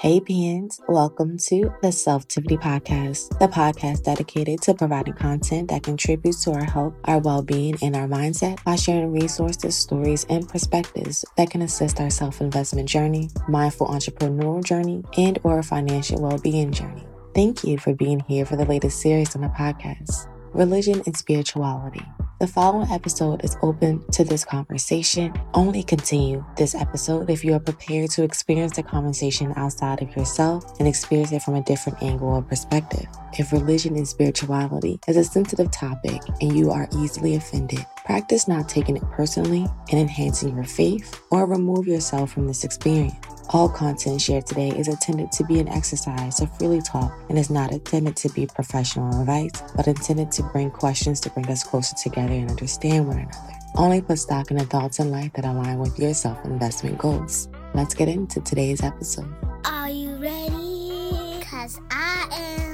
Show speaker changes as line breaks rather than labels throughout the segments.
Hey, beings, welcome to the Selftivity Podcast, the podcast dedicated to providing content that contributes to our health, our well being, and our mindset by sharing resources, stories, and perspectives that can assist our self investment journey, mindful entrepreneurial journey, and or financial well being journey. Thank you for being here for the latest series on the podcast, Religion and Spirituality. The following episode is open to this conversation. Only continue this episode if you are prepared to experience the conversation outside of yourself and experience it from a different angle or perspective. If religion and spirituality is a sensitive topic and you are easily offended, practice not taking it personally and enhancing your faith or remove yourself from this experience. All content shared today is intended to be an exercise to freely talk and is not intended to be professional advice, but intended to bring questions to bring us closer together and understand one another. Only put stock in the thoughts in life that align with your self investment goals. Let's get into today's episode.
Are you ready? Because I am.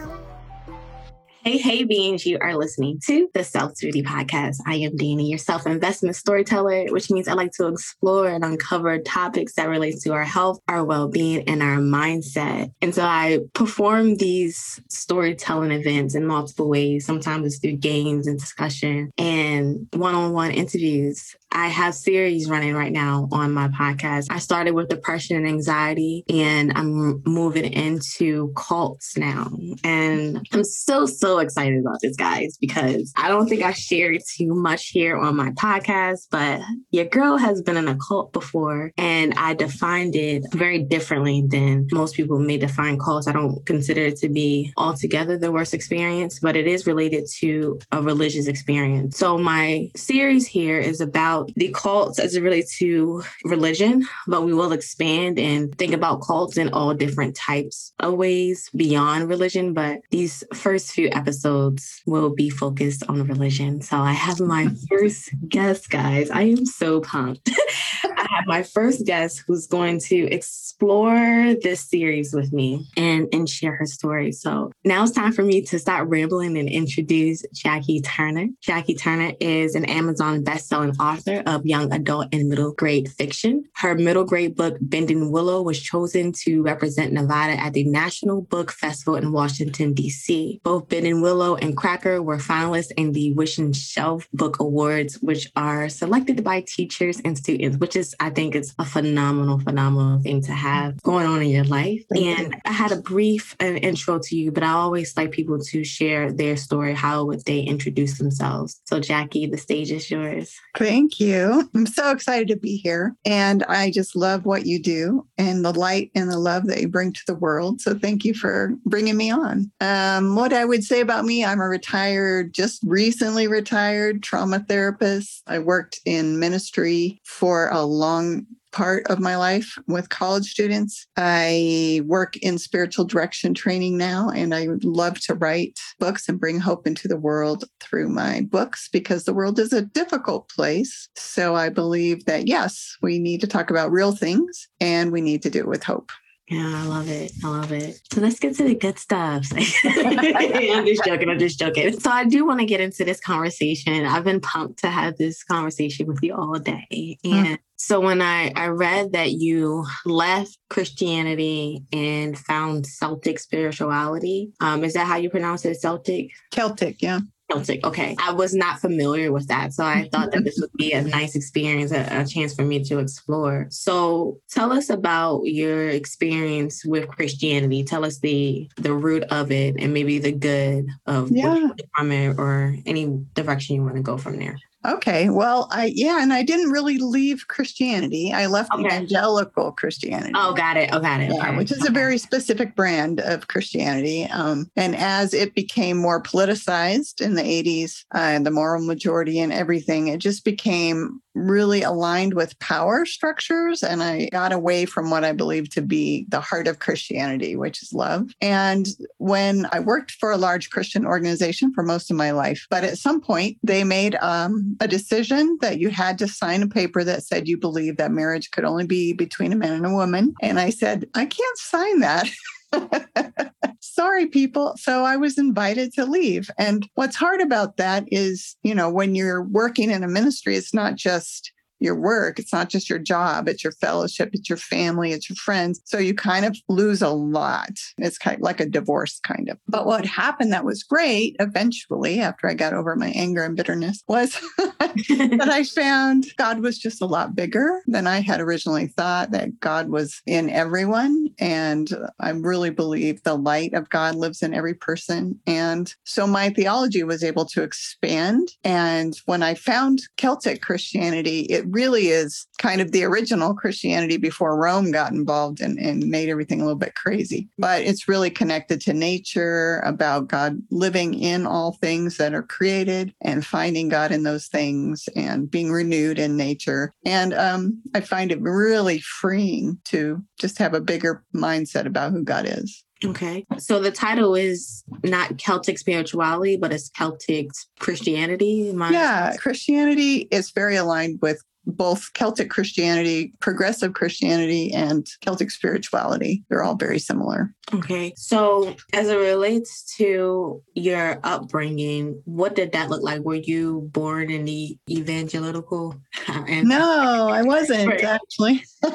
Hey, hey, beings, you are listening to the Selftivity Podcast. I am Dani, your self investment storyteller, which means I like to explore and uncover topics that relate to our health, our well being, and our mindset. And so I perform these storytelling events in multiple ways. Sometimes it's through games and discussion and one on one interviews. I have series running right now on my podcast. I started with depression and anxiety, and I'm moving into cults now. And I'm so, so excited about this, guys, because I don't think I shared too much here on my podcast, but your girl has been in a cult before, and I defined it very differently than most people may define cults. I don't consider it to be altogether the worst experience, but it is related to a religious experience. So, my series here is about the cults as it relates to religion, but we will expand and think about cults in all different types of ways beyond religion. But these first few episodes will be focused on religion. So I have my first guest, guys. I am so pumped. I have my first guest who's going to explore this series with me and, and share her story. So now it's time for me to stop rambling and introduce Jackie Turner. Jackie Turner is an Amazon best-selling author author of young adult and middle grade fiction. Her middle grade book, Bending Willow, was chosen to represent Nevada at the National Book Festival in Washington, D.C. Both Bending Willow and Cracker were finalists in the Wishing Shelf Book Awards, which are selected by teachers and students, which is, I think, is a phenomenal, phenomenal thing to have going on in your life. And I had a brief uh, intro to you, but I always like people to share their story. How would they introduce themselves? So, Jackie, the stage is yours.
Thank you. I'm so excited to be here. And I just love what you do and the light and the love that you bring to the world. So thank you for bringing me on. Um, what I would say about me, I'm a retired, just recently retired trauma therapist. I worked in ministry for a long part of my life with college students. I work in spiritual direction training now, and I would love to write books and bring hope into the world through my books because the world is a difficult place. So I believe that, yes, we need to talk about real things and we need to do it with hope.
Yeah, I love it. I love it. So let's get to the good stuff. I'm just joking. I'm just joking. So I do want to get into this conversation. I've been pumped to have this conversation with you all day. Mm. And. So when I, I read that you left Christianity and found Celtic spirituality, um, is that how you pronounce it? Celtic?
Celtic, yeah.
Celtic. Okay. I was not familiar with that. So I thought that this would be a nice experience, a, a, chance for me to explore. So tell us about your experience with Christianity. Tell us the the root of it and maybe the good of yeah. from it or any direction you want to go from there.
Okay. Well, I yeah, and I didn't really leave Christianity. I left okay. evangelical Christianity.
Oh, got it. Oh, got it.
Yeah, okay. which is okay. a very specific brand of Christianity. Um, and as it became more politicized in the 80s, uh, and the moral majority and everything, it just became really aligned with power structures. And I got away from what I believe to be the heart of Christianity, which is love. And when I worked for a large Christian organization for most of my life, but at some point they made um, a decision that you had to sign a paper that said you believe that marriage could only be between a man and a woman. And I said, I can't sign that. Sorry, people. So I was invited to leave. And what's hard about that is, you know, when you're working in a ministry, it's not just your work. It's not just your job, it's your fellowship, it's your family, it's your friends. So you kind of lose a lot. It's kind of like a divorce, kind of. But what happened that was great eventually, after I got over my anger and bitterness, was that I found God was just a lot bigger than I had originally thought, that God was in everyone. And I really believe the light of God lives in every person. And so my theology was able to expand. And when I found Celtic Christianity, it really is kind of the original Christianity before Rome got involved and, and made everything a little bit crazy. But it's really connected to nature, about God living in all things that are created and finding God in those things and being renewed in nature. And um, I find it really freeing to just have a bigger mindset about who God is.
Okay. So the title is not Celtic spirituality, but it's Celtic Christianity.
yeah, Christianity is very aligned with both Celtic Christianity, progressive Christianity, and Celtic spirituality. They're all very similar.
Okay. So, as it relates to your upbringing, what did that look like? Were you born in the evangelical?
And- no, I wasn't right. actually.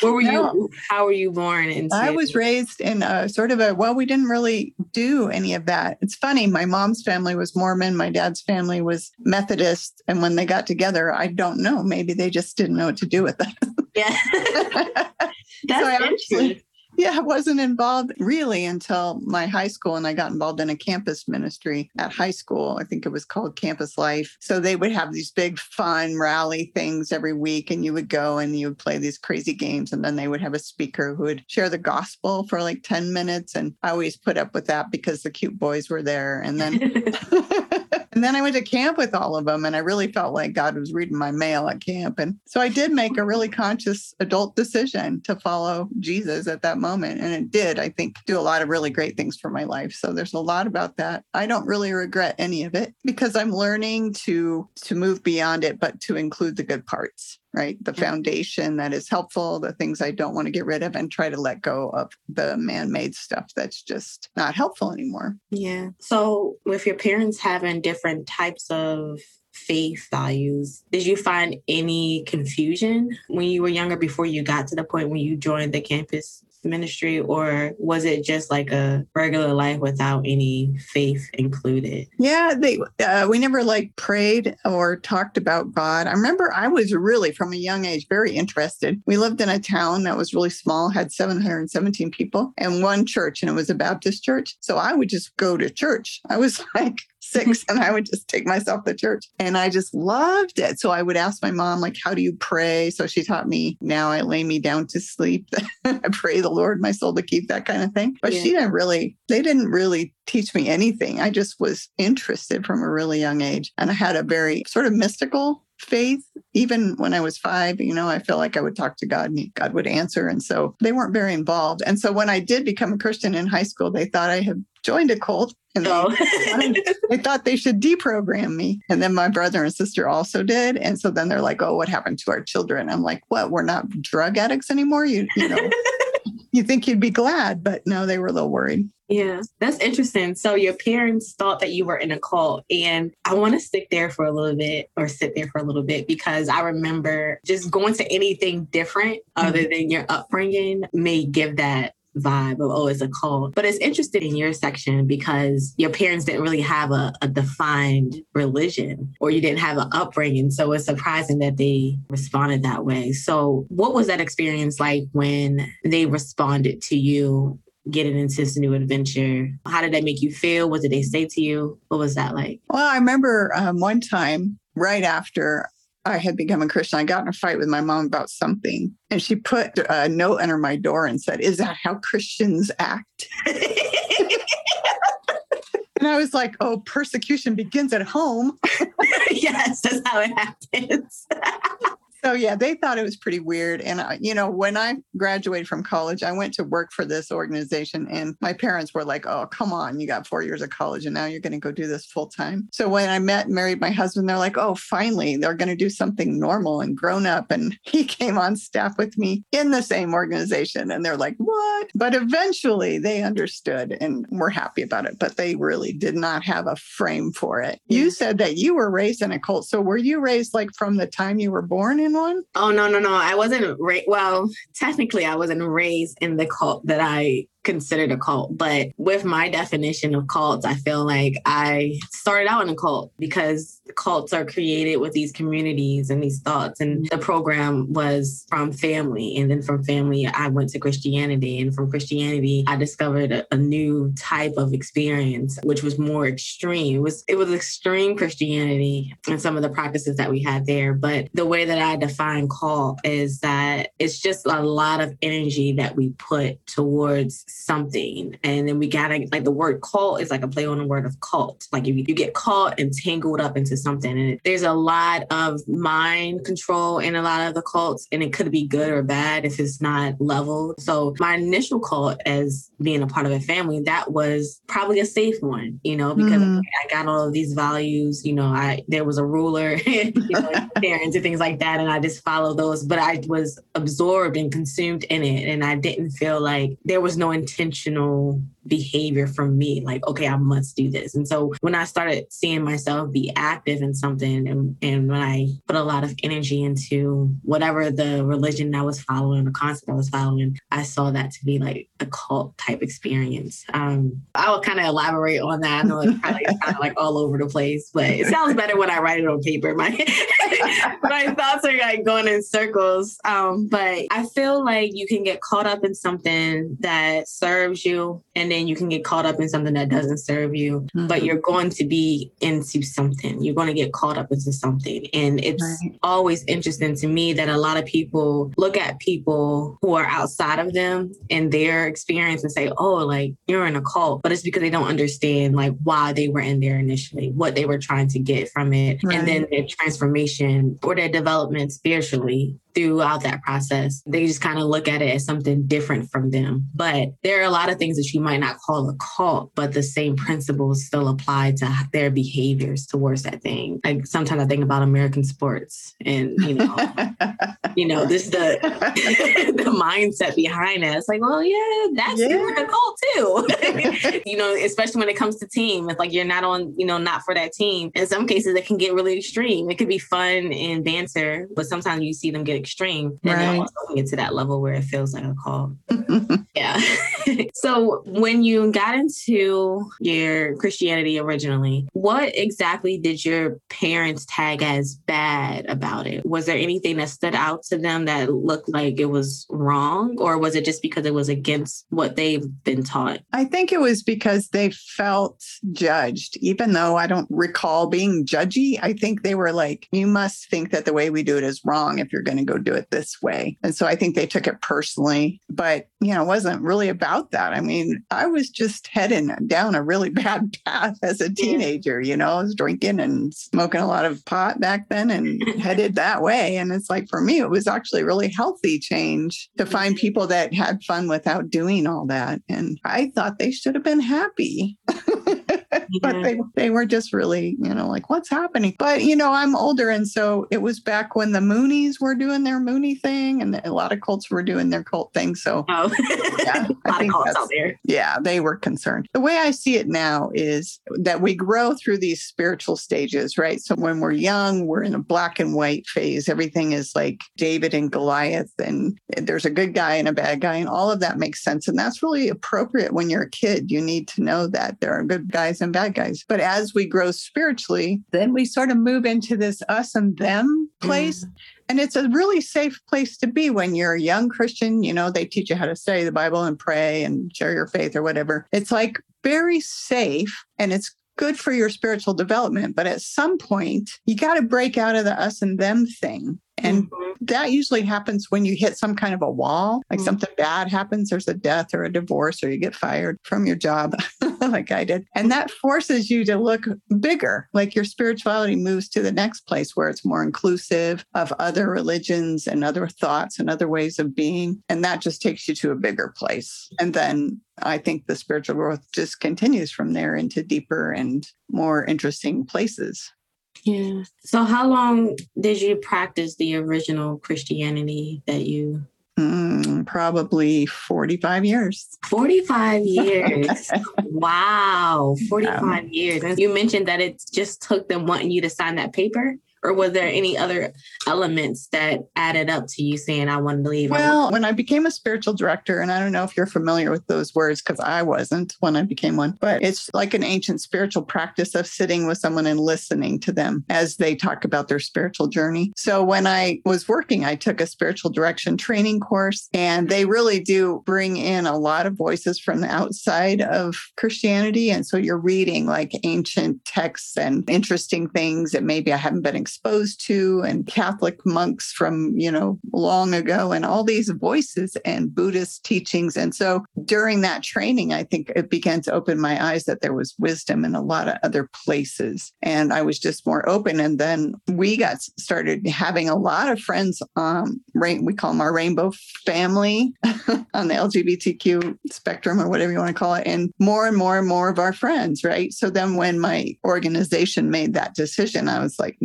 Where were no. you? How were you born? Into-
I was raised in a sort of a, well, we didn't really do any of that. It's funny. My mom's family was Mormon. My dad's family was Methodist. And when they got together, I don't know, maybe they just didn't know what to do with it.
Yeah. That's so
interesting yeah, I wasn't involved really until my high school, and I got involved in a campus ministry at high school. I think it was called Campus Life. So they would have these big, fun rally things every week, and you would go and you would play these crazy games. And then they would have a speaker who would share the gospel for like 10 minutes. And I always put up with that because the cute boys were there. And then And then I went to camp with all of them, and I really felt like God was reading my mail at camp. And so I did make a really conscious adult decision to follow Jesus at that moment. And it did, I think, do a lot of really great things for my life. So there's a lot about that. I don't really regret any of it because I'm learning to to move beyond it, but to include the good parts right? The foundation that is helpful, the things I don't want to get rid of, and try to let go of the man made stuff that's just not helpful anymore.
Yeah. So, with your parents having different types of faith values. Did you find any confusion when you were younger before you got to the point when you joined the campus ministry or was it just like a regular life without any faith included?
Yeah they uh, we never like prayed or talked about god. I remember i was really from a young age very interested. We lived in a town that was really small had 717 people and one church and it was a baptist church. So i would just go to church. I was like six and I would just take myself to church. And I just loved it. So I would ask my mom, like, how do you pray? So she taught me now I lay me down to sleep. I pray the Lord my soul to keep that kind of thing. But yeah. she didn't really, they didn't really teach me anything. I just was interested from a really young age. And I had a very sort of mystical faith even when i was five you know i felt like i would talk to god and god would answer and so they weren't very involved and so when i did become a christian in high school they thought i had joined a cult and oh. they, they thought they should deprogram me. And then my brother and sister also did. And so then they're like oh what happened to our children? I'm like what? We're not drug addicts anymore? You you know you think you'd be glad? But no they were a little worried.
Yeah, that's interesting. So your parents thought that you were in a cult, and I want to stick there for a little bit or sit there for a little bit because I remember just going to anything different mm-hmm. other than your upbringing may give that vibe of oh it's a cult but it's interesting in your section because your parents didn't really have a, a, defined religion or you didn't have an upbringing so it's surprising that they responded that way so what was that experience like when they responded to you getting into this new adventure? How did that make you feel? What did they say to you? What was that like?
Well, I remember um, one time right after I had become a Christian, I got in a fight with my mom about something. And she put a note under my door and said, Is that how Christians act? and I was like, Oh, persecution begins at home.
yes, that's how it happens.
So yeah, they thought it was pretty weird. And uh, you know, when I graduated from college, I went to work for this organization, and my parents were like, "Oh, come on, you got four years of college, and now you're going to go do this full time." So when I met and married my husband, they're like, "Oh, finally, they're going to do something normal and grown up." And he came on staff with me in the same organization, and they're like, "What?" But eventually, they understood and were happy about it. But they really did not have a frame for it. You said that you were raised in a cult. So were you raised like from the time you were born in? in one?
Oh no, no, no. I wasn't ra- well, technically I wasn't raised in the cult that I considered a cult. But with my definition of cults, I feel like I started out in a cult because cults are created with these communities and these thoughts. And the program was from family. And then from family, I went to Christianity. And from Christianity, I discovered a, a new type of experience, which was more extreme. It was it was extreme Christianity and some of the practices that we had there. But the way that I define cult is that it's just a lot of energy that we put towards something. And then we gotta like the word cult is like a play on the word of cult. Like if you, you get caught and tangled up into something. And there's a lot of mind control in a lot of the cults, and it could be good or bad if it's not leveled. So my initial cult as being a part of a family, that was probably a safe one, you know, because
Mhm.
I got all of these values, you know, I there was a ruler, you know, parents and things like that. And I just followed those. But I was absorbed and consumed in it. And I didn't feel like there was no intentional behavior from me like okay i must do this. And so when i started seeing myself be active in something and, and when i put a lot of energy into whatever the religion i was following the concept i was following i saw that to be like a cult type experience. Um i will kind of elaborate on that. I know it's probably kind of like all over the place but it sounds better when i write it on paper. My my thoughts are like going in circles. Um but i feel like you can get caught up in something that serves you and then you can get caught up in something that doesn't serve you but
Mhm.
you're going to be into something you're going to get caught up into something and it's
Right.
always interesting to me that a lot of people look at people who are outside of them and their experience and say oh like you're in a cult but it's because they don't understand like why they were in there initially what they were trying to get from it
Right.
and then their transformation or their development spiritually throughout that process. They just kind of look at it as something different from them. But there are a lot of things that you might not call a cult, but the same principles still apply to their behaviors towards that thing. Like sometimes I think about American sports and, you know, you know, this the the mindset behind it. It's like, well, yeah, that's
Yeah.
a cult too. you know, especially when it comes to team. It's like you're not on, you know, not for that team. In some cases, it can get really extreme. It could be fun and banter, but sometimes you see them get extreme. And
Right.
can get to that level where it feels like a call. Yeah. so when you got into your Christianity originally, what exactly did your parents tag as bad about it? Was there anything that stood out to them that looked like it was wrong? Or was it just because it was against what they've been taught?
I think it was because they felt judged, even though I don't recall being judgy. I think they were like, you must think that the way we do it is wrong if you're going to go do it this way. And so I think they took it personally, but you know, it wasn't really about that. I mean, I was just heading down a really bad path as a teenager, you know, I was drinking and smoking a lot of pot back then and headed that way. And it's like, for me, it was actually a really healthy change to find people that had fun without doing all that. And I thought they should have been happy. but they, they were just really, you know, like, what's happening? But, you know, I'm older. And so it was back when the Moonies were doing their Moonie thing and a lot of cults were doing their cult thing. So,
Oh,
Yeah, I think
cults out there.
yeah, they were concerned. The way I see it now is that we grow through these spiritual stages, right? So when we're young, we're in a black and white phase. Everything is like David and Goliath, and there's a good guy and a bad guy, and all of that makes sense. And that's really appropriate when you're a kid. You need to know that there are good guys and bad guys. But as we grow spiritually, then we sort of move into this us and them place. And it's a really safe place to be when you're a young Christian. You know, they teach you how to study the Bible and pray and share your faith or whatever. It's like very safe and it's good for your spiritual development. But at some point, you got to break out of the us and them thing. And
Mhm.
that usually happens when you hit some kind of a wall, like
Mhm.
something bad happens, there's a death or a divorce, or you get fired from your job, like I did. And that forces you to look bigger, like your spirituality moves to the next place where it's more inclusive of other religions and other thoughts and other ways of being. And that just takes you to a bigger place. And then I think the spiritual growth just continues from there into deeper and more interesting places.
Yeah. So how long did you practice the original Christianity that you
Mm, probably 45 years.
45 years. wow. 45 years. And you mentioned that it just took them wanting you to sign that paper or was there any other elements that added up to you saying I wanted to leave?
Well, when I became a spiritual director, and I don't know if you're familiar with those words because I wasn't when I became one, but it's like an ancient spiritual practice of sitting with someone and listening to them as they talk about their spiritual journey. So when I was working, I took a spiritual direction training course, and they really do bring in a lot of voices from the outside of Christianity. And so you're reading like ancient texts and interesting things that maybe I haven't been exposed to, and Catholic monks from, you know, long ago, and all these voices and Buddhist teachings. And so during that training, I think it began to open my eyes that there was wisdom in a lot of other places. And I was just more open. And then we got started having a lot of friends. Um, we call them our rainbow family on the LGBTQ spectrum or whatever you want to call it. And more and more and more of our friends, right? So then when my organization made that decision, I was like,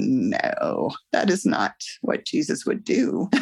that is not what Jesus would do.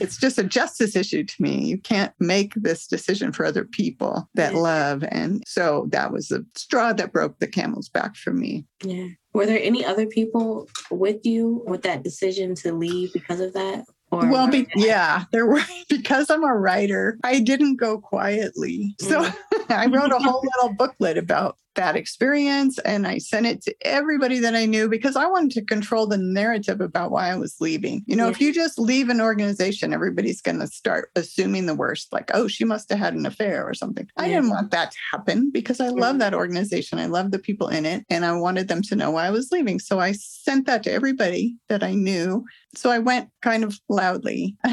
it's just a justice issue to me. You can't make this decision for other people that yeah. love. And so that was the straw that broke the camel's back for me.
Yeah. Were there any other people with you with that decision to leave because of that?
Or well, be, yeah, there were because I'm a writer. I didn't go quietly, so mm. I wrote a whole little booklet about that experience, and I sent it to everybody that I knew because I wanted to control the narrative about why I was leaving. You know, yeah. if you just leave an organization, everybody's going to start assuming the worst, like, oh, she must have had an affair or something. Yeah. I didn't want that to happen because I love mm-hmm. that organization. I love the people in it, and I wanted them to know why I was leaving. So I sent that to everybody that I knew so I went kind of loudly.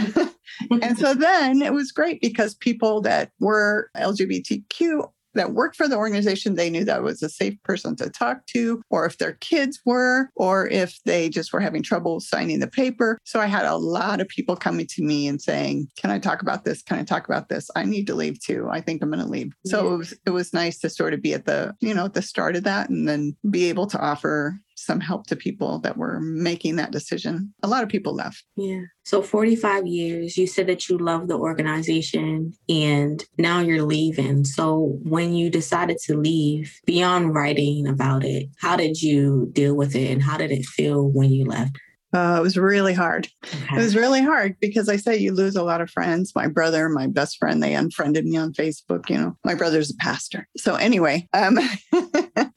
and so then it was great because people that were LGBTQ that worked for the organization, they knew that was a safe person to talk to, or if their kids were, or if they just were having trouble signing the paper. So I had a lot of people coming to me and saying, Can I talk about this? Can I talk about this? I need to leave too. I think I'm going to leave. So it was it was nice to sort of be at the, you know, at the start of that and then be able to offer some help to people that were making that decision. A lot of people left.
Yeah. So 45 years, you said that you love the organization and now you're leaving. So when you decided to leave, beyond writing about it, how did you deal with it and how did it feel when you left?
Uh, it was really hard. Okay. It was really hard because I say you lose a lot of friends. My brother, my best friend, they unfriended me on Facebook. You know, my brother's a pastor. So anyway, um,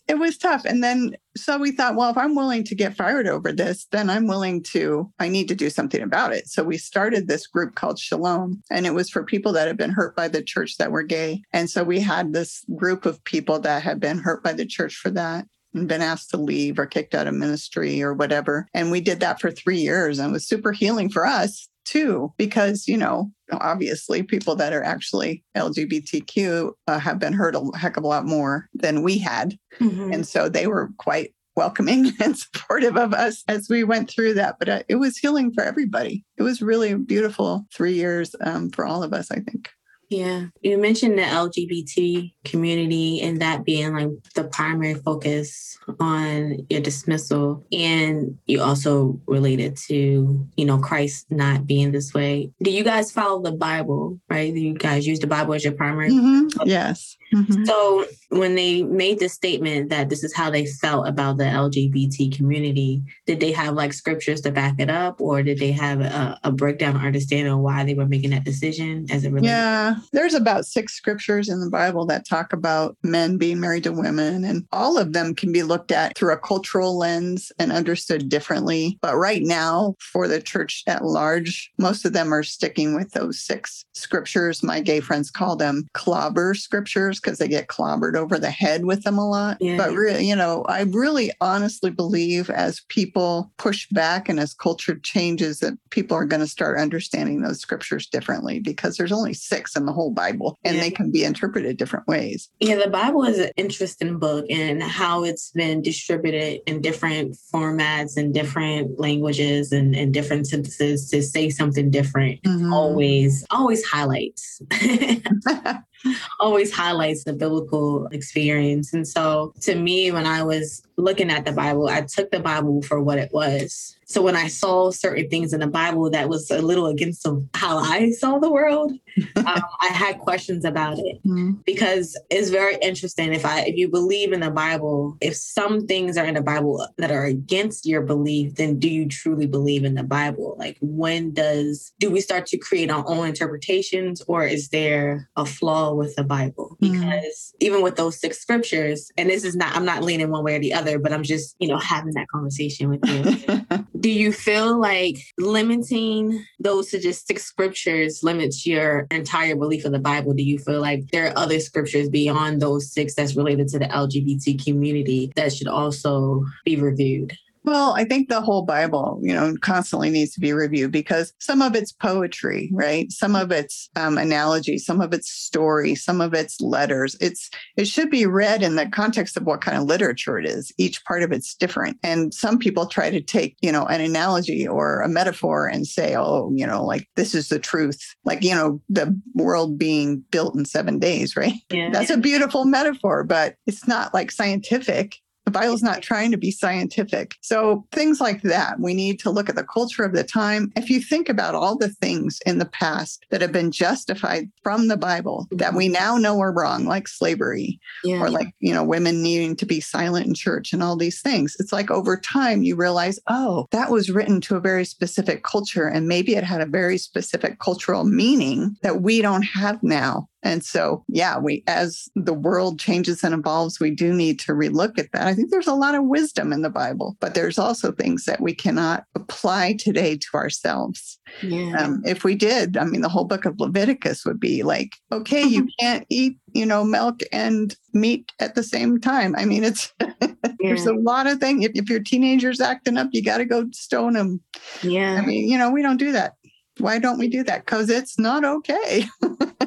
it was tough. And then so we thought, well, if I'm willing to get fired over this, then I'm willing to, I need to do something about it. So we started this group called Shalom, and it was for people that had been hurt by the church that were gay. And so we had this group of people that had been hurt by the church for that been asked to leave or kicked out of ministry or whatever. And we did that for three years and it was super healing for us too, because, you know, obviously people that are actually LGBTQ uh, have been hurt a heck of a lot more than we had. Mm-hmm. And so they were quite welcoming and supportive of us as we went through that. But uh, it was healing for everybody. It was really beautiful three years um, for all of us, I think.
Yeah. You mentioned the LGBT community and that being like the primary focus on your dismissal. And you also related to, you know, Christ not being this way. Do you guys follow the Bible, right? Do you guys use the Bible as your primary?
Mm-hmm. Yes.
Mm-hmm. So when they made the statement that this is how they felt about the LGBT community, did they have like scriptures to back it up, or did they have a, a breakdown or understanding of why they were making that decision as it relates?
Yeah, there's about six scriptures in the Bible that talk about men being married to women, and all of them can be looked at through a cultural lens and understood differently. But right now, for the church at large, most of them are sticking with those six scriptures. My gay friends call them clobber scriptures because they get clobbered over the head with them a lot. Yeah. But really, you know, I really honestly believe as people push back and as culture changes that people are going to start understanding those scriptures differently because there's only six in the whole Bible and yeah. they can be interpreted different ways.
Yeah, the Bible is an interesting book and how it's been distributed in different formats and different languages and, and different sentences to say something different mm-hmm. always always highlights always highlights the biblical experience. And so to me, when I was looking at the Bible, I took the Bible for what it was. So when I saw certain things in the Bible that was a little against how I saw the world, um, I had questions about it mm-hmm. because it's very interesting. If I if you believe in the Bible, if some things are in the Bible that are against your belief, then do you truly believe in the Bible? Like when does do we start to create our own interpretations, or is there a flaw with the Bible? Mm-hmm. Because mm-hmm. even with those six scriptures, and this is not I'm not leaning one way or the other, but I'm just you know having that conversation with you. do you feel like limiting those to just six scriptures limits your entire belief of the Bible? Do you feel like there are other scriptures beyond those six that's related to the LGBT community that should also be reviewed?
Well, I think the whole Bible, you know, constantly needs to be reviewed because some of it's poetry, right? Some of it's um, analogy, some of it's story, some of it's letters. It's it should be read in the context of what kind of literature it is. Each part of it's different, and some people try to take, you know, an analogy or a metaphor and say, oh, you know, like this is the truth, like you know, the world being built in seven days, right? Yeah. That's a beautiful metaphor, but it's not like scientific the Bible's not trying to be scientific. So things like that, we need to look at the culture of the time. If you think about all the things in the past that have been justified from the Bible that we now know are wrong, like slavery yeah. or like, you know, women needing to be silent in church and all these things, it's like over time you realize, oh, that was written to a very specific culture and maybe it had a very specific cultural meaning that we don't have now. And so, yeah, we, as the world changes and evolves, we do need to relook at that. I think there's a lot of wisdom in the Bible, but there's also things that we cannot apply today to ourselves. Yeah. Um, if we did, I mean, the whole book of Leviticus would be like, okay, you can't eat, you know, milk and meat at the same time. I mean, it's, yeah. there's a lot of things. If, if your teenager's acting up, you got to go stone them. Yeah. I mean, you know, we don't do that. Why don't we do that? Because it's not okay.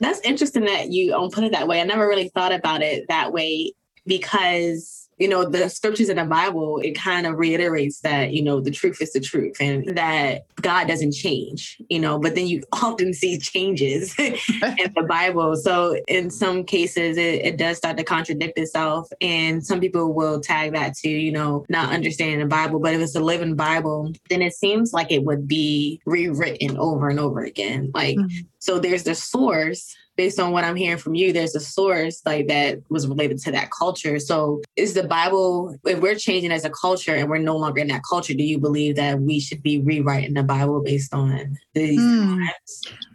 That's interesting that you um, put it that way. I never really thought about it that way because you know, the scriptures in the Bible, it kind of reiterates that, you know, the truth is the truth and that God doesn't change, you know, but then you often see changes in the Bible. So in some cases, it, it, does start to contradict itself. And some people will tag that to, you know, not understanding the Bible. But if it's a living Bible, then it seems like it would be rewritten over and over again. Like, mm-hmm. so there's the source based on what I'm hearing from you, there's a source like that was related to that culture. So is the Bible, if we're changing as a culture and we're no longer in that culture, do you believe that we should be rewriting the Bible based on these hmm.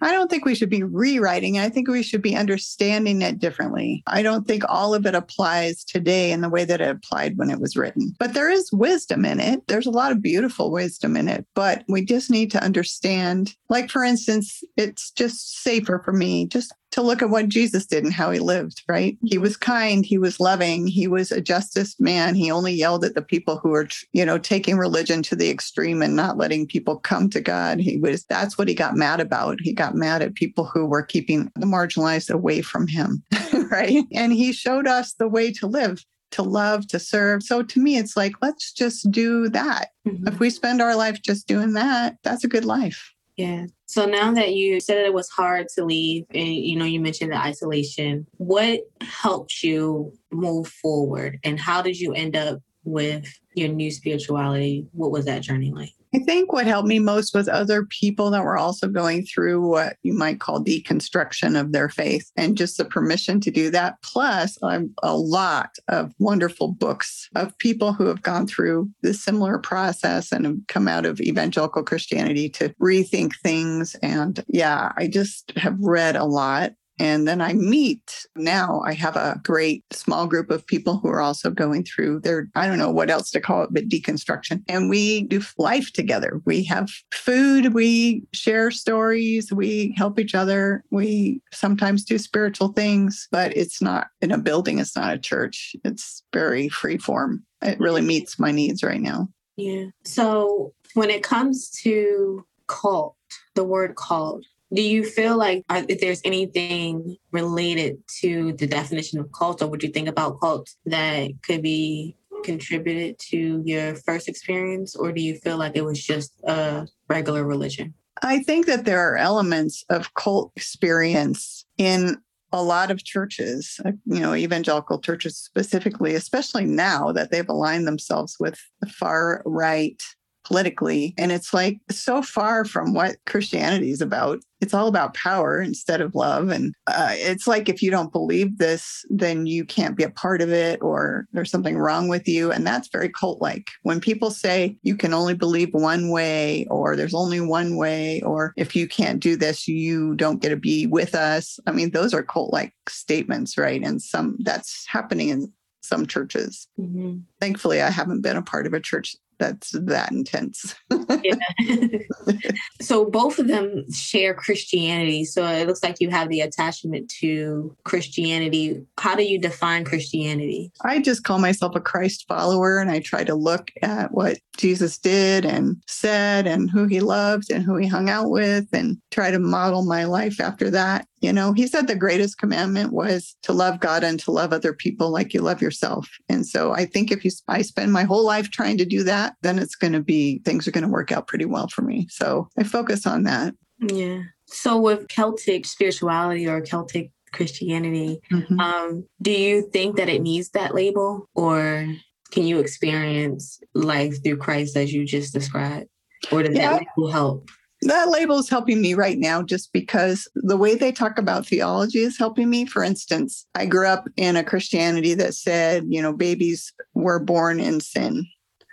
I don't think we should be rewriting. I think we should be understanding it differently. I don't think all of it applies today in the way that it applied when it was written. But there is wisdom in it. There's a lot of beautiful wisdom in it, but we just need to understand. Like, for instance, it's just safer for me just to look at what Jesus did and how he lived, right? He was kind, he was loving, he was a justice man. He only yelled at the people who were, you know, taking religion to the extreme and not letting people come to God. He was that's what he got mad about. He got mad at people who were keeping the marginalized away from him, right? And he showed us the way to live to love, to serve. So to me, it's like, let's just do that. Mm-hmm. If we spend our life just doing that, that's a good life.
Yeah. So now that you said that it was hard to leave and you know you mentioned the isolation, what helped you move forward and how did you end up with your new spirituality? What was that journey like?
I think what helped me most was other people that were also going through what you might call deconstruction of their faith and just the permission to do that. Plus, a lot of wonderful books of people who have gone through this similar process and have come out of evangelical Christianity to rethink things. And yeah, I just have read a lot and then I meet now, I have a great small group of people who are also going through their, I don't know what else to call it, but deconstruction. And we do life together. We have food, we share stories, we help each other. We sometimes do spiritual things, but it's not in a building, it's not a church. It's very free form. It really meets my needs right now.
Yeah. So when it comes to cult, the word cult, do you feel like uh, if there's anything related to the definition of cult, or would you think about cults that could be contributed to your first experience, or do you feel like it was just a regular religion?
I think that there are elements of cult experience in a lot of churches, uh, you know, evangelical churches specifically, especially now that they've aligned themselves with the far right politically. And it's like so far from what Christianity is about. It's all about power instead of love. And uh, it's like if you don't believe this, then you can't be a part of it or there's something wrong with you. And that's very cult like. When people say you can only believe one way or there's only one way, or if you can't do this, you don't get to be with us. I mean, those are cult like statements, right? And some that's happening in some churches. Mm-hmm. Thankfully, I haven't been a part of a church that's that intense.
so both of them share Christianity. So it looks like you have the attachment to Christianity. How do you define Christianity?
I just call myself a Christ follower and I try to look at what Jesus did and said and who he loved and who he hung out with and try to model my life after that. You know, he said the greatest commandment was to love God and to love other people like you love yourself. And so I think if you I spend my whole life trying to do that, then it's going to be things are going to work out pretty well for me. So I focus on that.
Yeah. So with Celtic spirituality or Celtic Christianity, mm-hmm. um, do you think that it needs that label or can you experience life through Christ as you just described? Or does yeah. that label help?
That label is helping me right now just because the way they talk about theology is helping me. For instance, I grew up in a Christianity that said, you know, babies were born in sin.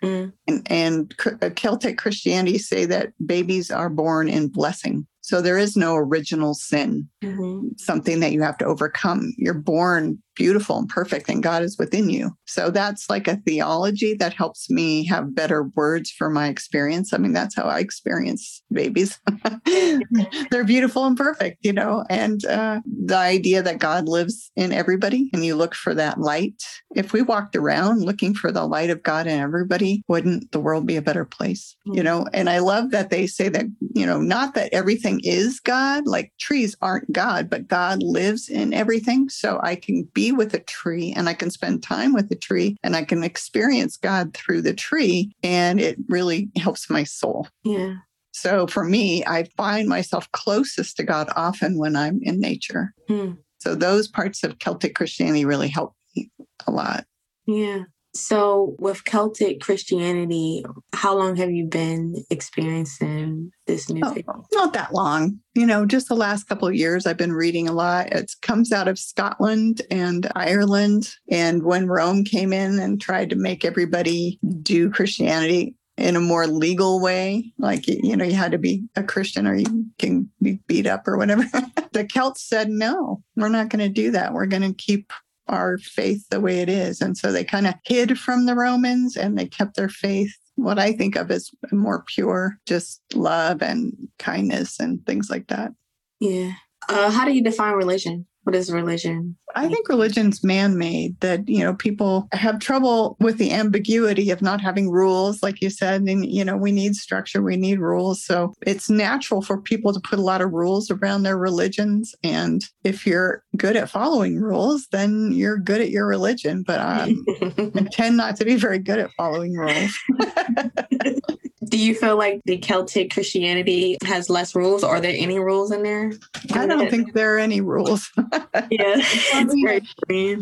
Mm. And, and uh, Celtic Christianity say that babies are born in blessing. So there is no original sin, mm-hmm. something that you have to overcome. You're born beautiful and perfect, and God is within you. So that's like a theology that helps me have better words for my experience. I mean, that's how I experience babies. They're beautiful and perfect, you know, and uh, the idea that God lives in everybody and you look for that light. If we walked around looking for the light of God in everybody, wouldn't the world be a better place? You know, and I love that they say that, you know, not that everything is God, like trees aren't God, but God lives in everything. So I can be with a tree and I can spend time with a tree and I can experience God through the tree. And it really helps my soul.
Yeah.
So for me, I find myself closest to God often when I'm in nature. Hmm. So those parts of Celtic Christianity really help me a lot.
Yeah. So, with Celtic Christianity, how long have you been experiencing this new oh.
Not that long. You know, just the last couple of years, I've been reading a lot. It comes out of Scotland and Ireland. And when Rome came in and tried to make everybody do Christianity, in a more legal way. Like, you know, you had to be a Christian or you can be beat up or whatever. the Celts said, no, we're not going to do that. We're going to keep our faith the way it is. And so they kind of hid from the Romans and they kept their faith, what I think of as more pure, just love and kindness and things like that.
Yeah. Uh, how do you define religion? What is religion?
I think religion's man made, that, you know, people have trouble with the ambiguity of not having rules, like you said. And, you know, we need structure, we need rules. So it's natural for people to put a lot of rules around their religions. And if you're good at following rules, then you're good at your religion. But um, I tend not to be very good at following rules.
Do you feel like the Celtic Christianity has less rules? Are there any rules in there?
I don't think there are any rules.
yeah. I,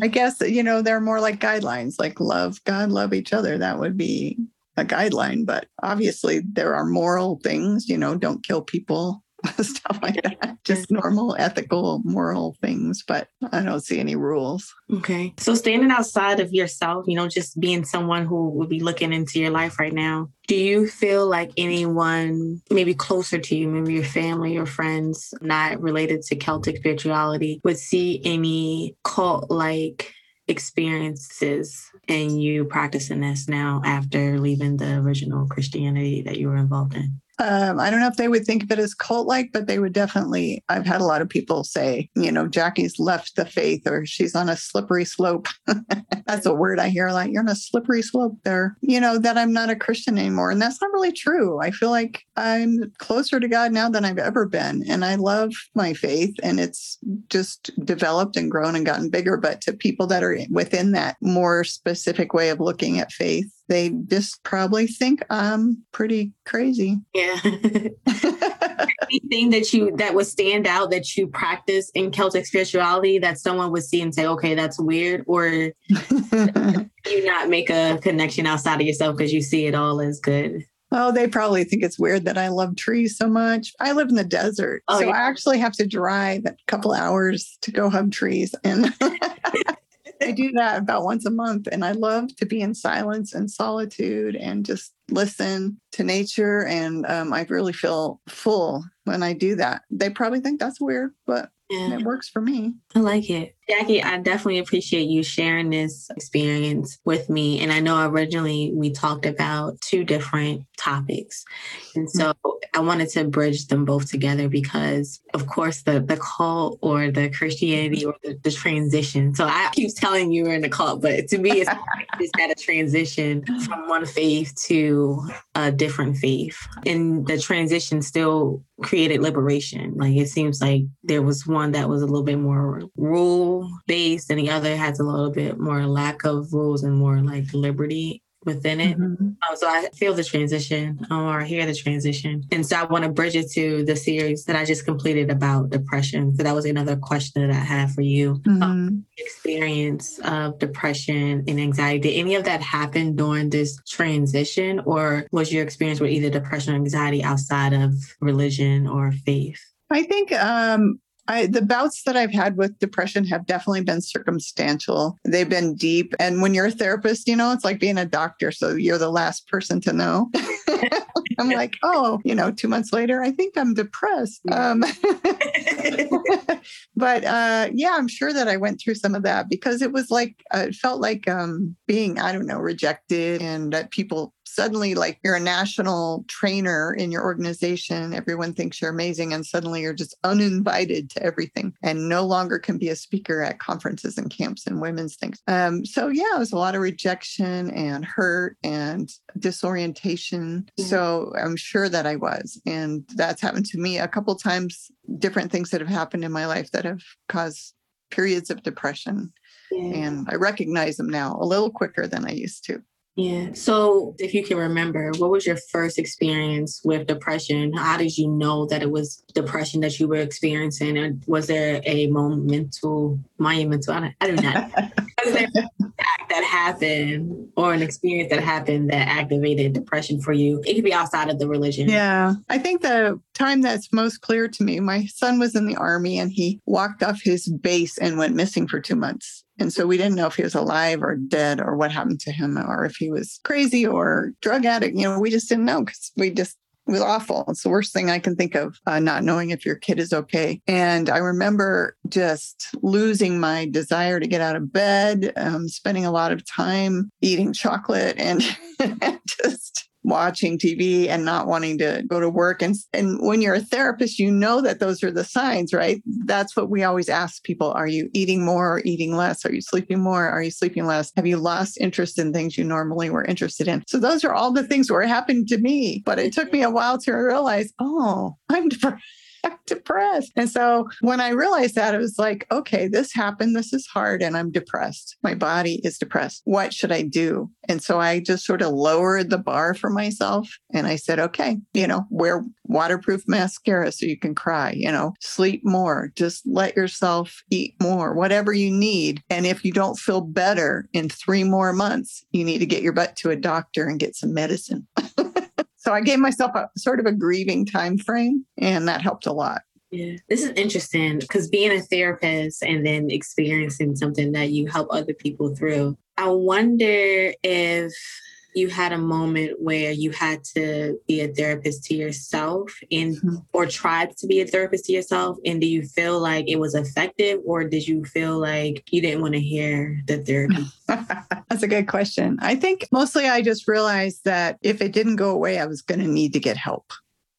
I guess, you know, they're more like guidelines, like love God, love each other. That would be a guideline. But obviously, there are moral things, you know, don't kill people, stuff like that. Just normal ethical, moral things, but I don't see any rules.
Okay. So standing outside of yourself, you know, just being someone who would be looking into your life right now, do you feel like anyone maybe closer to you, maybe your family or friends not related to Celtic spirituality would see any cult like experiences in you practicing this now after leaving the original Christianity that you were involved in?
Um, I don't know if they would think of it as cult like, but they would definitely. I've had a lot of people say, you know, Jackie's left the faith or she's on a slippery slope. that's a word I hear a lot. You're on a slippery slope there, you know, that I'm not a Christian anymore. And that's not really true. I feel like I'm closer to God now than I've ever been. And I love my faith and it's just developed and grown and gotten bigger. But to people that are within that more specific way of looking at faith, they just probably think I'm pretty crazy.
Yeah. anything that you that would stand out that you practice in Celtic spirituality that someone would see and say, okay, that's weird, or you not make a connection outside of yourself because you see it all as good?
Oh, they probably think it's weird that I love trees so much. I live in the desert.
Oh,
so
yeah.
I actually have to drive a couple hours to go hug trees. And I do that about once a month. And I love to be in silence and solitude and just listen to nature. And um, I really feel full when I do that. They probably think that's weird, but
Yeah.
it works for me.
I like it. Jackie, I definitely appreciate you sharing this experience with me. And I know originally we talked about two different topics. And so I wanted to bridge them both together because, of course, the, the cult or the Christianity or the, the transition. So I keep telling you we're in the cult, but to me, it's just that a transition from one faith to a different faith. And the transition still created liberation. Like it seems like there was one that was a little bit more rule based and the other has a little bit more lack of rules and more like liberty within it.
Mhm.
Um, so I feel the transition um, or hear the transition. And so I want to bridge it to the series that I just completed about depression. So that was another question that I had for you. Um,
Mhm.
experience of depression and anxiety. Did any of that happen during this transition or was your experience with either depression or anxiety outside of religion or faith?
I think um, I, the bouts that I've had with depression have definitely been circumstantial. They've been deep. And when you're a therapist, you know, it's like being a doctor. So you're the last person to know. I'm like, oh, you know, two months later, I think I'm depressed. Um, but uh, yeah, I'm sure that I went through some of that because it was like, uh, it felt like um, being, I don't know, rejected and that people suddenly like you're a national trainer in your organization everyone thinks you're amazing and suddenly you're just uninvited to everything and no longer can be a speaker at conferences and camps and women's things um, so yeah it was a lot of rejection and hurt and disorientation
Mhm.
so i'm sure that i was and that's happened to me a couple times different things that have happened in my life that have caused periods of depression
Yeah.
and i recognize them now a little quicker than i used to
Yeah. So, if you can remember, what was your first experience with depression? How did you know that it was depression that you were experiencing? And was there a momental, monumental, I don't, I don't know. was there act that happened or an experience that happened that activated depression for you? It could be outside of the religion.
Yeah. I think the time that's most clear to me, my son was in the army and he walked off his base and went missing for two months. And so we didn't know if he was alive or dead or what happened to him or if he was crazy or drug addict. You know, we just didn't know because we just it was awful. It's the worst thing I can think of, uh, not knowing if your kid is okay. And I remember just losing my desire to get out of bed, um, spending a lot of time eating chocolate and just watching TV and not wanting to go to work. And, and when you're a therapist, you know that those are the signs, right? That's what we always ask people. Are you eating more or eating less? Are you sleeping more? Are you sleeping less? Have you lost interest in things you normally were interested in? So those are all the things that were happening to me. But it took me a while to realize, oh, I'm depressed. Depressed. And so when I realized that, it was like, okay, this happened. This is hard and I'm depressed. My body is depressed. What should I do? And so I just sort of lowered the bar for myself. And I said, okay, you know, wear waterproof mascara so you can cry, you know, sleep more, just let yourself eat more, whatever you need. And if you don't feel better in three more months, you need to get your butt to a doctor and get some medicine. So I gave myself a sort of a grieving time frame, and that helped a lot.
Yeah. This is interesting because being a therapist and then experiencing something that you help other people through. I wonder if you had a moment where you had to be a therapist to yourself and
Mhm.
or tried to be a therapist to yourself and do you feel like it was effective or did you feel like you didn't want to hear the therapy
That's a good question. I think mostly I just realized that if it didn't go away, I was going to need to get help.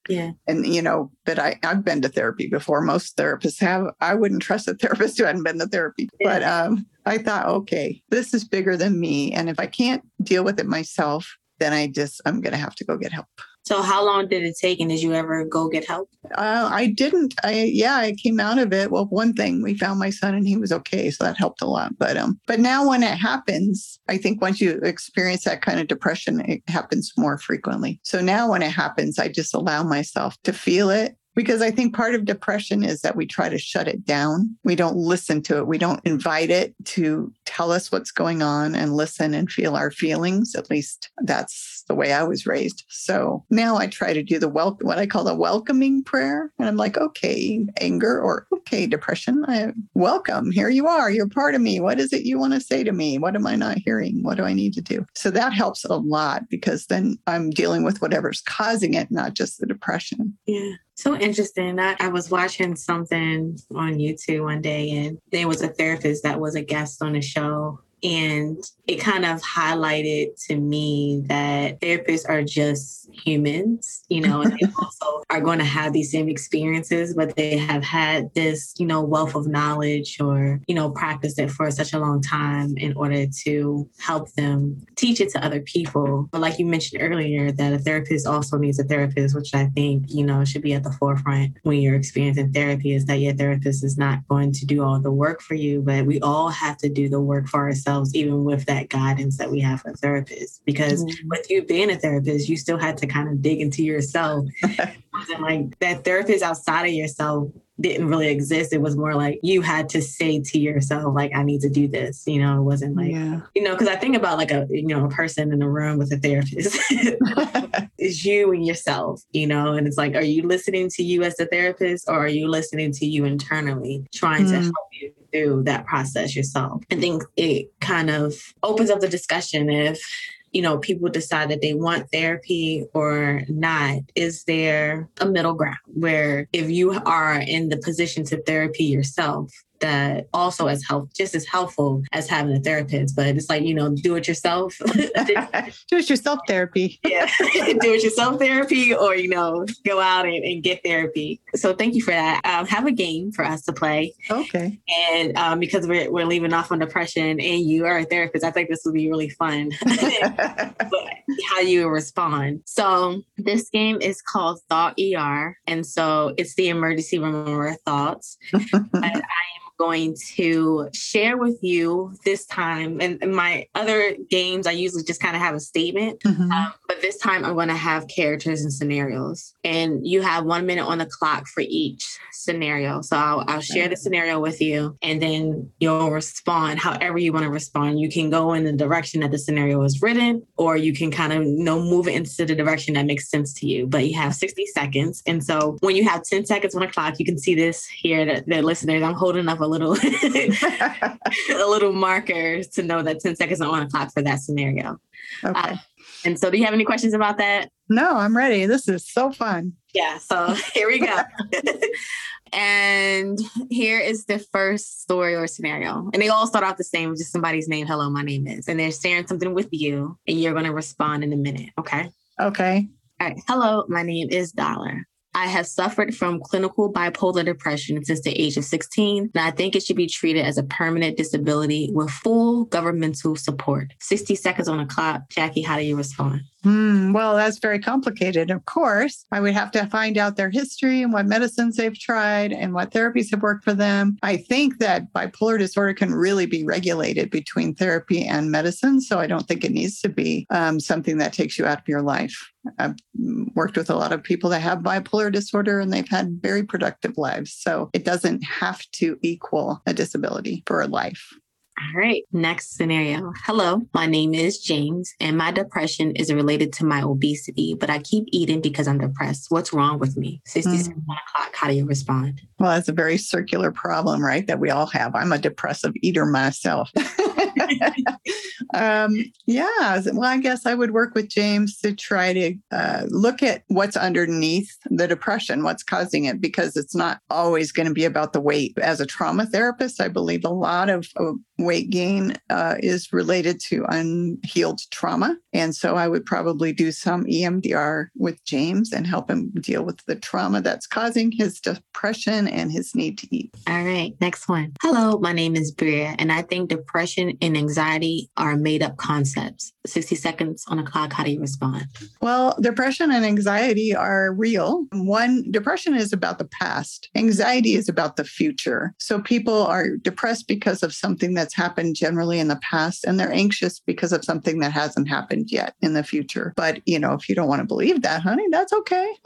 yeah
And, you know, but I, I've been to therapy before. Most therapists have. I wouldn't trust a therapist who hadn't been to therapy. But um, I thought, okay, this is bigger than me. And if I can't deal with it myself, then I just, I'm going to have to go get help.
so how long did it take and did you ever go get help
Uh, I didn't. I yeah, I came out of it. Well, one thing we found my son and he was okay, so that helped a lot. But um, but now when it happens, I think once you experience that kind of depression, it happens more frequently. So now when it happens, I just allow myself to feel it because I think part of depression is that we try to shut it down. We don't listen to it. We don't invite it to tell us what's going on and listen and feel our feelings. At least that's the way I was raised. So now I try to do the welcome, what I call the welcoming prayer. And I'm like, okay, anger or okay, depression, I welcome. Here you are. You're part of me. What is it you want to say to me? What am I not hearing? What do I need to do? So that helps a lot because then I'm dealing with whatever's causing it, not just the depression.
Yeah. So interesting. I, I was watching something on YouTube one day, and there was a therapist that was a guest on the show. And it kind of highlighted to me that therapists are just humans, you know, and they also are going to have these same experiences, but they have had this, you know, wealth of knowledge or, you know, practice it for such a long time in order to help them teach it to other people. But like you mentioned earlier, that a therapist also needs a therapist, which I think, you know, should be at the forefront when you're experiencing therapy is that your therapist is not going to do all the work for you, but we all have to do the work for ourselves, even with that guidance that we have for therapists. Because mm-hmm. with you being a therapist, you still had to kind of dig into yourself. and like that therapist outside of yourself didn't really exist. It was more like you had to say to yourself, like, I need to do this. You know, it wasn't like, yeah. you know, because I think about like a, you know, a person in a room with a therapist. it's you and yourself, you know, and it's like, are you listening to you as a therapist or are you listening to you internally, trying mm. to help you through that process yourself? I think it kind of opens up the discussion if you know, people decide that they want therapy or not, is there a middle ground where if you are in the position to therapy yourself, that also as help just as helpful as having a therapist but it's like you know do it yourself. Do
it yourself therapy.
Yeah do it yourself therapy or you know go out and, and get therapy. So thank you for that. Um, have a game for us to play.
Okay.
And um, because we're, we're leaving off on depression and you are a therapist i think this will be really fun. How you respond. So this game is called thought er and so it's the emergency room of thoughts. I am going to share with you this time. And my other games, I usually just kind of have a statement, mm-hmm. um, but this time I'm going to have characters and scenarios. And you have one minute on the clock for each scenario. So I'll, I'll share the scenario with you, and then you'll respond however you want to respond. You can go in the direction that the scenario is written, or you can kind of you know move it into the direction that makes sense to you. But you have 60 seconds. And so when you have 10 seconds on the clock, you can see this here, the, the listeners. I'm holding up a little a little marker to know that 10 seconds are on the clock for that scenario. Okay. Uh, and so do you have any questions about that?
No, I'm ready. This is so fun.
Yeah, so here we go. and here is the first story or scenario. And they all start off the same, just somebody's name. Hello, my name is. And they're sharing something with you, and you're going to respond in a minute. Okay.
Okay.
All right. Hello, my name is Dollar. I have suffered from clinical bipolar depression since the age of 16, and I think it should be treated as a permanent disability with full governmental support. 60 seconds on the clock. Jacci, how do you respond?
Hmm, well, that's very complicated. Of course, I would have to find out their history and what medicines they've tried and what therapies have worked for them. I think that bipolar disorder can really be regulated between therapy and medicine. So I don't think it needs to be um, something that takes you out of your life. I've worked with a lot of people that have bipolar disorder and they've had very productive lives. So it doesn't have to equal a disability for a life.
All right, next scenario. Hello, my name is James, and my depression is related to my obesity, but I keep eating because I'm depressed. What's wrong with me? 67 mm. o'clock. How do you respond?
Well, that's a very circular problem, right? That we all have. I'm a depressive eater myself. um, yeah. Well, I guess I would work with James to try to uh, look at what's underneath the depression, what's causing it, because it's not always going to be about the weight. As a trauma therapist, I believe a lot of, of weight gain uh, is related to unhealed trauma. And so I would probably do some EMDR with James and help him deal with the trauma that's causing his depression and his need to eat.
All right. Next one. Hello, my name is Bria, and I think depression and anxiety are made up concepts. 60 seconds on a clock. How do you respond?
Well, depression and anxiety are real. One, depression is about the past, anxiety is about the future. So people are depressed because of something that's happened generally in the past, and they're anxious because of something that hasn't happened yet in the future. But, you know, if you don't want to believe that, honey, that's okay.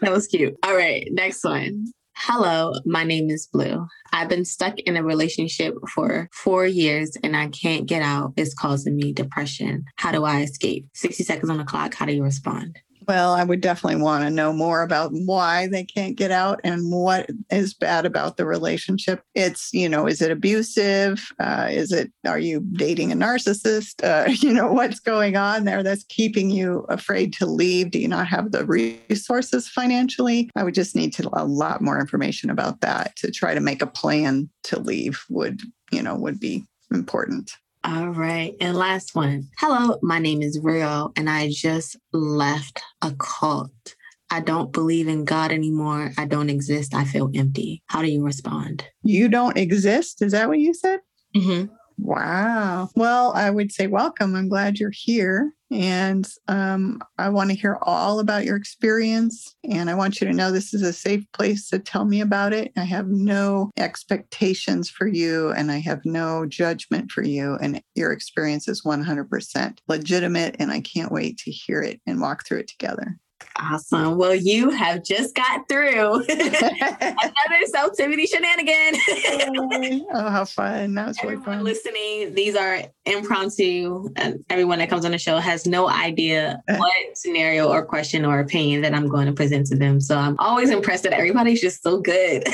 that was cute. All right, next one. Hello, my name is Blue. I've been stuck in a relationship for four years and I can't get out. It's causing me depression. How do I escape? 60 seconds on the clock. How do you respond?
Well, I would definitely want to know more about why they can't get out and what is bad about the relationship. It's, you know, is it abusive? Uh, is it, are you dating a narcissist? Uh, you know, what's going on there that's keeping you afraid to leave? Do you not have the resources financially? I would just need to, a lot more information about that to try to make a plan to leave would, you know, would be important.
All right. And last one. Hello, my name is Rio, and I just left a cult. I don't believe in God anymore. I don't exist. I feel empty. How do you respond?
You don't exist? Is that what you said?
Mm-hmm.
Wow. Well, I would say welcome. I'm glad you're here. And um, I want to hear all about your experience. And I want you to know this is a safe place to tell me about it. I have no expectations for you and I have no judgment for you. And your experience is 100% legitimate. And I can't wait to hear it and walk through it together.
Awesome. Well, you have just got through another self-activity shenanigan.
oh, how fun. That was really fun.
Listening, these are impromptu, and everyone that comes on the show has no idea what scenario or question or opinion that I'm going to present to them. So I'm always impressed that everybody's just so good.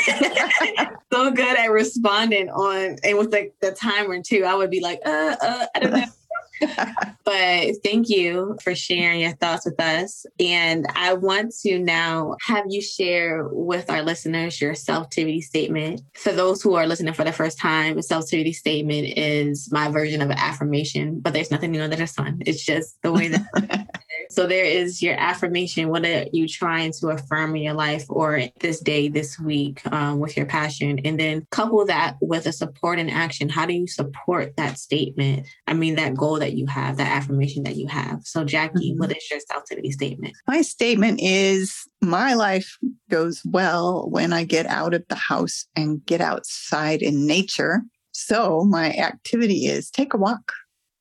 so good at responding on and with the, the timer too. I would be like, uh, uh, I don't know. but thank you for sharing your thoughts with us. And I want to now have you share with our listeners your self-activity statement. For those who are listening for the first time, a self-activity statement is my version of an affirmation, but there's nothing new under the sun. It's just the way that So there is your affirmation. What are you trying to affirm in your life or this day, this week um, with your passion? And then couple that with a support and action. How do you support that statement? I mean, that goal that you have, that affirmation that you have. So, Jacci, mm-hmm. what is your self statement?
My statement is my life goes well when I get out of the house and get outside in nature. So, my activity is take a walk.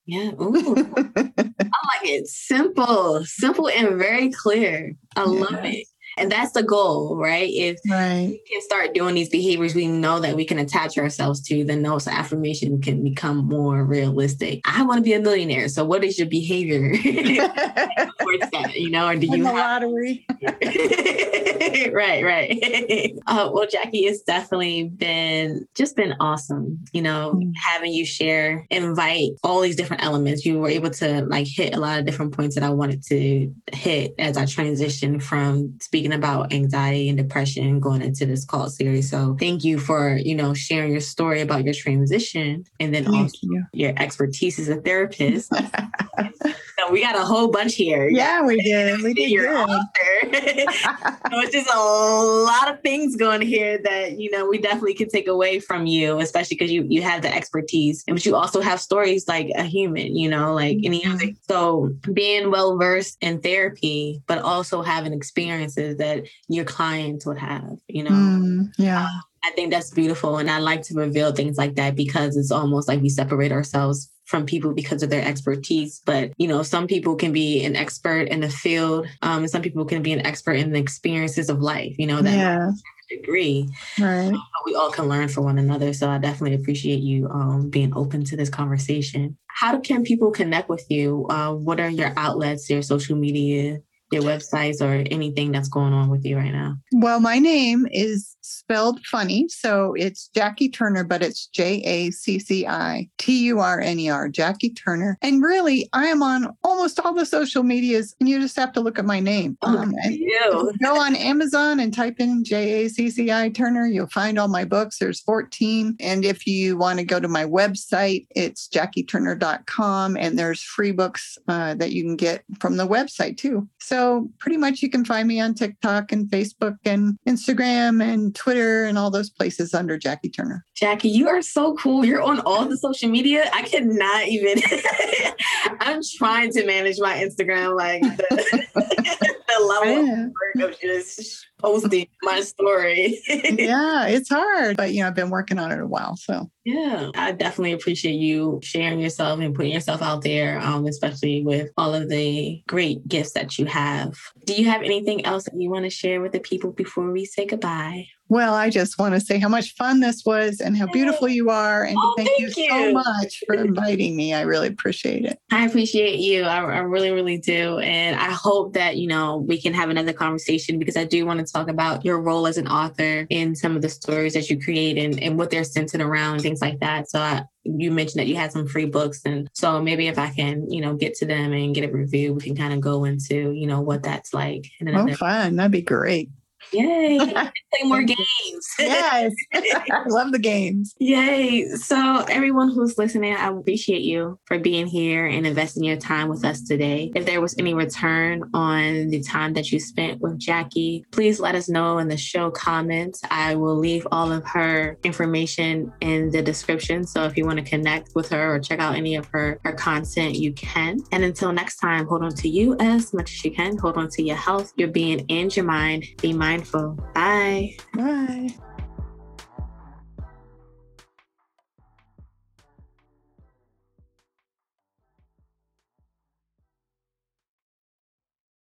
Yeah. I like it. Simple, simple and very clear. I love it. And that's the goal, right? If right. we can start doing these behaviors we know that we can attach ourselves to, then those affirmation can become more realistic. I want to be a millionaire. So what is your behavior towards that? You know, or do you
have lottery?
right, right. Uh, well, Jacci, it's definitely been just been awesome. You know, mm. having you share, invite all these different elements. You were able to like hit a lot of different points that I wanted to hit as I transitioned from speaking about anxiety and depression going into this call series. So thank you for you know sharing your story about your transition and then thank also you. your expertise as a therapist. So we got a whole bunch here.
Yeah, we did. We did
your good. so it's just a lot of things going here that you know we definitely can take away from you, especially because you you have the expertise, and but you also have stories like a human. You know, like any other. Mm-hmm. So being well versed in therapy, but also having experiences that your clients would have. You know.
Mm, yeah.
Uh, I think that's beautiful. And I like to reveal things like that because it's almost like we separate ourselves from people because of their expertise. But, you know, some people can be an expert in the field, um, and some people can be an expert in the experiences of life, you know, that yeah. degree.
Right. Um,
we all can learn from one another. So I definitely appreciate you um, being open to this conversation. How can people connect with you? Uh, what are your outlets, your social media? Your websites or anything that's going on with you right now?
Well, my name is spelled funny. So it's Jacci Turner, but it's J A C C I T U R N E R, Jacci Turner. And really, I am on almost all the social medias, and you just have to look at my name.
Oh, um, you.
go on Amazon and type in J A C C I Turner. You'll find all my books. There's 14. And if you want to go to my website, it's jacciturner.com, and there's free books uh, that you can get from the website too. So So pretty much you can find me on TikTok and Facebook and Instagram and Twitter and all those places under Jacci Turner.
Jacci, you are so cool. You're on all the social media. I cannot even. I'm trying to manage my Instagram like the, the level yeah. of work of just posting my story.
yeah, it's hard, but you know, I've been working on it a while. So
yeah, I definitely appreciate you sharing yourself and putting yourself out there, um, especially with all of the great gifts that you have. Do you have anything else that you want to share with the people before we say goodbye?
Well, I just want to say how much fun this was and how beautiful oh. you are. And oh, thank, thank you, you, so much for inviting me. I really appreciate it.
I appreciate you. I, I, really, really do. And I hope that, you know, we can have another conversation because I do want to talk about your role as an author in some of the stories that you create and, and what they're centered around things like that. So I, you mentioned that you had some free books and so maybe if i can you know get to them and get a review we can kind of go into you know what that's like
oh fun that'd be great
Yay. Play more games.
yes. I love the games.
Yay. So, everyone who's listening, I appreciate you for being here and investing your time with us today. If there was any return on the time that you spent with Jacci, please let us know in the show comments. I will leave all of her information in the description. So, if you want to connect with her or check out any of her, her content, you can. And until next time, hold on to you as much as you can. Hold on to your health, your being, and your mind. Be mindful mindful. Bye.
Bye.